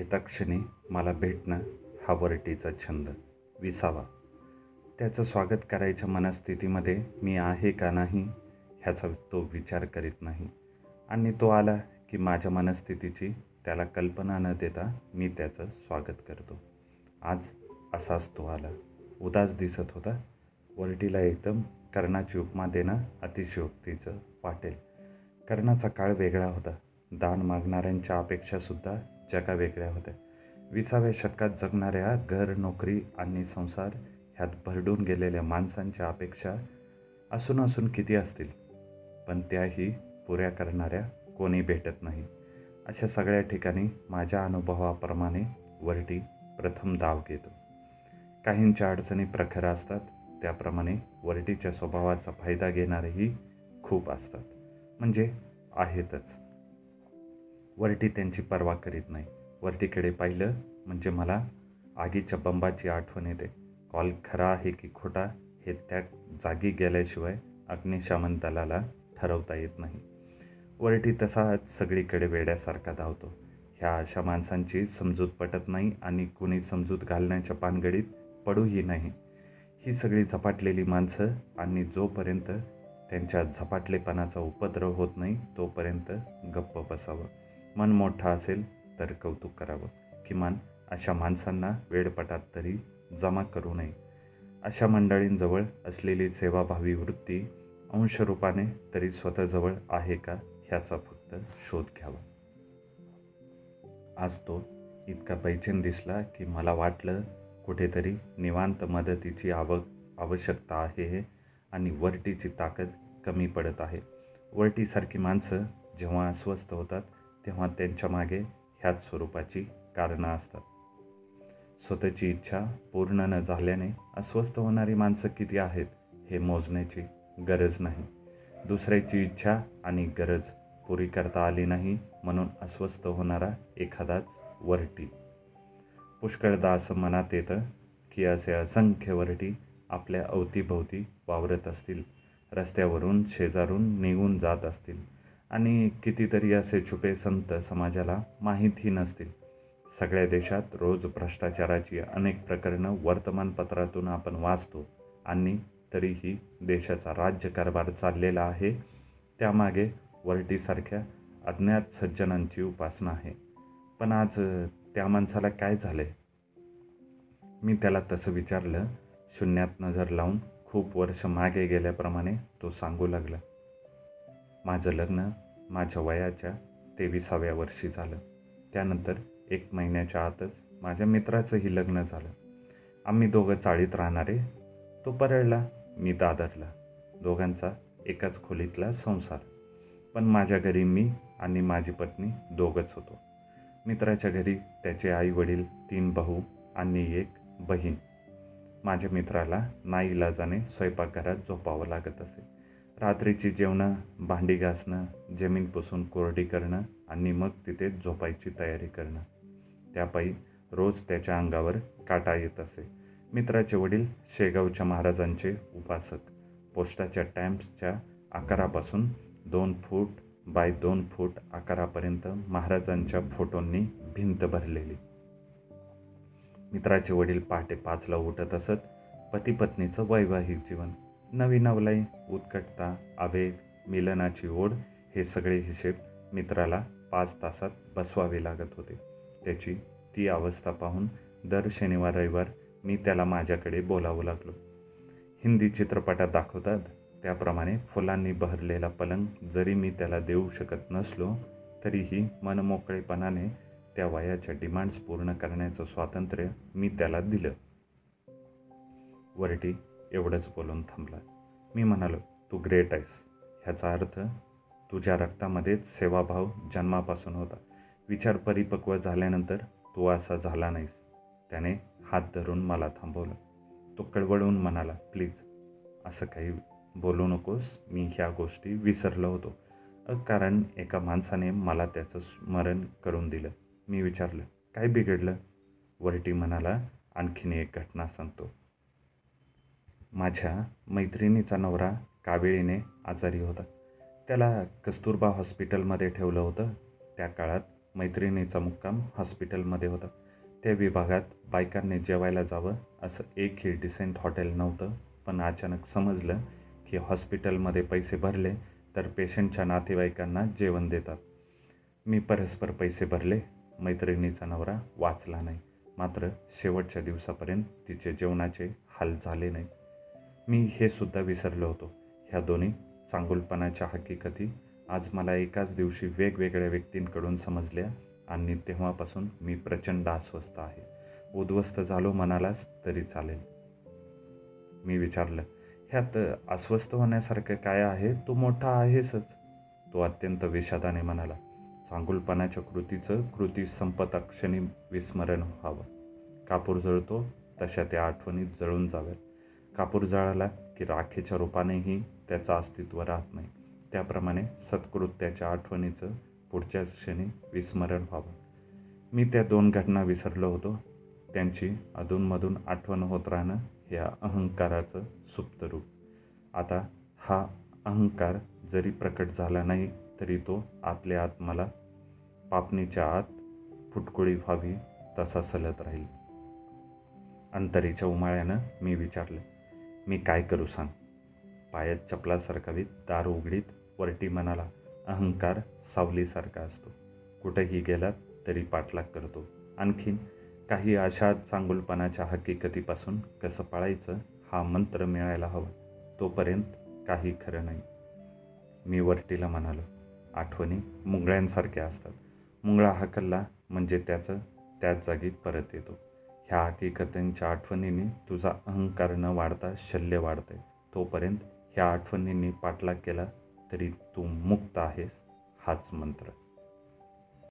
येता क्षणी मला भेटणं हा वरटीचा छंद विसावा. त्याचं स्वागत करायच्या मनस्थितीमध्ये मी आहे का नाही ह्याचा तो विचार करीत नाही. आणि तो आला की माझ्या मनस्थितीची त्याला कल्पना न देता मी त्याचं स्वागत करतो. आज असाच तो आला. उदास दिसत होता. वरटीला एकदम कर्णाची उपमा देणं अतिशयोक्तीचं वाटेल. कर्णाचा काळ वेगळा होता. दान मागणाऱ्यांच्या अपेक्षासुद्धा जगा वेगळ्या होत्या. विसाव्या शतकात जगणाऱ्या घर नोकरी आणि संसार ह्यात भरडून गेलेल्या माणसांच्या अपेक्षा असून असून किती असतील? पण त्याही पुऱ्या करणाऱ्या कोणी भेटत नाही. अशा सगळ्या ठिकाणी माझ्या अनुभवाप्रमाणे वरटी प्रथम धाव घेतो. काहींच्या अडचणी प्रखर असतात त्याप्रमाणे वरटीच्या स्वभावाचा फायदा घेणारेही खूप असतात. म्हणजे आहेतच. वरटी त्यांची पर्वा करीत नाही. वरटीकडे पाहिलं म्हणजे मला आगीच्या बंबाची आठवण येते. कॉल खरा आहे की खोटा हे त्या जागी गेल्याशिवाय अग्निशामन दलाला ठरवता येत नाही. वरटी तसाच सगळीकडे वेड्यासारखा धावतो. ह्या अशा माणसांची समजूत पटत नाही आणि कुणी समजूत घालण्याच्या पानगडीत पडूही नाही. ही सगळी झपाटलेली माणसं आणि जोपर्यंत त्यांच्या झपाटलेपणाचा उपद्रव होत नाही तोपर्यंत गप्प बसावं. मन मोठा असेल तर कौतुक करावं. किमान अशा माणसांना वेळपटात तरी जमा करू नये. अशा मंडळींजवळ असलेली सेवाभावी वृत्ती अंशरूपाने तरी स्वतःजवळ आहे का ह्याचा फक्त शोध घ्यावा. आज तो इतका बैचेन दिसला की मला वाटलं कुठेतरी निवांत मदतीची आव आवश्यकता आहे आणि वरटीची ताकद कमी पडत आहे. वरटीसारखी माणसं जेव्हा अस्वस्थ होतात तेव्हा त्यांच्या मागे ह्याच स्वरूपाची कारणं असतात. स्वतःची इच्छा पूर्ण न झाल्याने अस्वस्थ होणारी माणसं किती आहेत हे मोजण्याची गरज नाही. दुसऱ्याची इच्छा आणि गरज पुरी करता आली नाही म्हणून अस्वस्थ होणारा एखादाच वरटी. पुष्कळदा असं मनात येतं की असे असंख्य वरटी आपल्या अवतीभोवती वावरत असतील. रस्त्यावरून शेजारून निघून जात असतील. आणि कितीतरी असे छुपे संत समाजाला माहीतही नसतील. सगळ्या देशात रोज भ्रष्टाचाराची अनेक प्रकरणं वर्तमानपत्रातून आपण वाचतो. आणि तरीही देशाचा राज्यकारभार चाललेला आहे. त्यामागे वरटीसारख्या अज्ञात सज्जनांची उपासना आहे. पण आज त्या माणसाला काय झालं मी त्याला तसं विचारलं शून्यात नजर लावून खूप वर्ष मागे गेल्याप्रमाणे तो सांगू लागला. माझं लग्न माझ्या वयाच्या तेविसाव्या वर्षी झालं. त्यानंतर एक महिन्याच्या आतच माझ्या मित्राचंही लग्न झालं. आम्ही दोघं चाळीत राहणारे तो परळला मी दादरला. दोघांचा एकाच खोलीतला संसार. पण माझ्या घरी मी आणि माझी पत्नी दोघंच होतो. मित्राच्या घरी त्याचे आई वडील तीन भाऊ आणि एक बहीण. माझ्या मित्राला नाईलाजाने स्वयंपाकघरात झोपावं लागत असे. रात्रीची जेवणं भांडी घासणं जमीन पुसून कोरडी करणं आणि मग तिथे झोपायची तयारी करणं. त्यापायी रोज त्याच्या अंगावर काटा येत असे. मित्राचे वडील शेगावच्या महाराजांचे उपासक. पोस्टाच्या टॅम्प्सच्या आकारापासून दोन फूट बाय दोन फूट आकारापर्यंत महाराजांच्या फोटोंनी भिंत भरलेली. मित्राचे वडील पहाटे पाचला उठत असत. पती पत्नीचं वैवाहिक जीवन. नवी नवलाई उत्कटता आवेग मिलनाची ओढ हे सगळे हिशेब मित्राला पाच तासात बसवावे लागत होते. त्याची ती अवस्था पाहून दर शनिवार रविवार मी त्याला माझ्याकडे बोलावं लागलो. हिंदी चित्रपटात दाखवतात त्याप्रमाणे फुलांनी बहरलेला पलंग जरी मी त्याला देऊ शकत नसलो तरीही मनमोकळेपणाने त्या वयाच्या डिमांड्स पूर्ण करण्याचं स्वातंत्र्य मी त्याला दिलं. वरटी एवढंच बोलून थांबला. मी म्हणालो तू ग्रेट आहेस. ह्याचा अर्थ तुझ्या रक्तामध्येच सेवाभाव जन्मापासून होता. विचार परिपक्व झाल्यानंतर तू असा झाला नाहीस. त्याने हात धरून मला थांबवलं. तो कळवळून म्हणाला प्लीज असं काही बोलू नकोस. मी ह्या गोष्टी विसरलो होतो. कारण एका माणसाने मला त्याचं स्मरण करून दिलं. मी विचारलं काय बिघडलं? वरटी म्हणाला आणखीन एक घटना सांगतो. माझ्या मैत्रिणीचा नवरा कावेळीने आजारी होता. त्याला कस्तुरबा हॉस्पिटलमध्ये ठेवलं होतं. त्या काळात मैत्रिणीचा मुक्काम हॉस्पिटलमध्ये होता. त्या विभागात बायकांनी जेवायला जावं असं एकही डिसेंट हॉटेल नव्हतं. पण अचानक समजलं की हॉस्पिटलमध्ये पैसे भरले तर पेशंटच्या नातेवाईकांना जेवण देतात. मी परस्पर पैसे भरले. मैत्रिणीचा नवरा वाचला नाही. मात्र शेवटच्या दिवसापर्यंत तिचे जेवणाचे हाल झाले नाही मी हे सुद्धा विसरलो होतो. ह्या दोन्ही चांगुलपणाच्या हकीकती आज मला एकाच दिवशी वेगवेगळ्या व्यक्तींकडून समजल्या आणि तेव्हापासून मी प्रचंड अस्वस्थ आहे. उद्ध्वस्त झालो म्हणालाच तरी चालेल. मी विचारलं ह्यात अस्वस्थ होण्यासारखं काय आहे? तो मोठा आहेसच. तो अत्यंत विषादाने म्हणाला चांगुलपणाच्या कृतीचं कृती संपता क्षणी विस्मरण व्हावं. कापूर जळतो तशा त्या आठवणीत जळून जाव्यात. कापूर जाळाला की राखेच्या रूपानेही त्याचं अस्तित्व राहत नाही. त्याप्रमाणे सत्कृत्याच्या आठवणीचं पुढच्या क्षणी विस्मरण व्हावं. मी त्या दोन घटना विसरलो होतो. त्यांची अधूनमधून आठवण होत राहणं हे अहंकाराचं सुप्त रूप. आता हा अहंकार जरी प्रकट झाला नाही तरी तो आतल्या आत मला पापणीच्या आत फुटकुळी व्हावी तसा सलत राहील. अंतरीच्या उमाळ्यानं मी विचारलं मी काय करू सांग? पायात चपला सरकावीत दार उघडीत वरटी म्हणाला अहंकार सावलीसारखा असतो. कुठेही गेलात तरी पाठलाग करतो. आणखीन काही अशा चांगुलपणाच्या हकीकतीपासून कसं पाळायचं हा मंत्र मिळायला हवा. तोपर्यंत काही खरं नाही. मी वरटीला म्हणालो आठवणी मुंगळ्यांसारख्या असतात. मुंगळा हकलला म्हणजे त्याचं त्याच जागी परत येतो. ह्या हकीकतींच्या आठवणींनी तुझा अहंकार न वाढता शल्य वाढते तोपर्यंत ह्या आठवणींनी पाठलाग केला तरी तू मुक्त आहेस हाच मंत्र.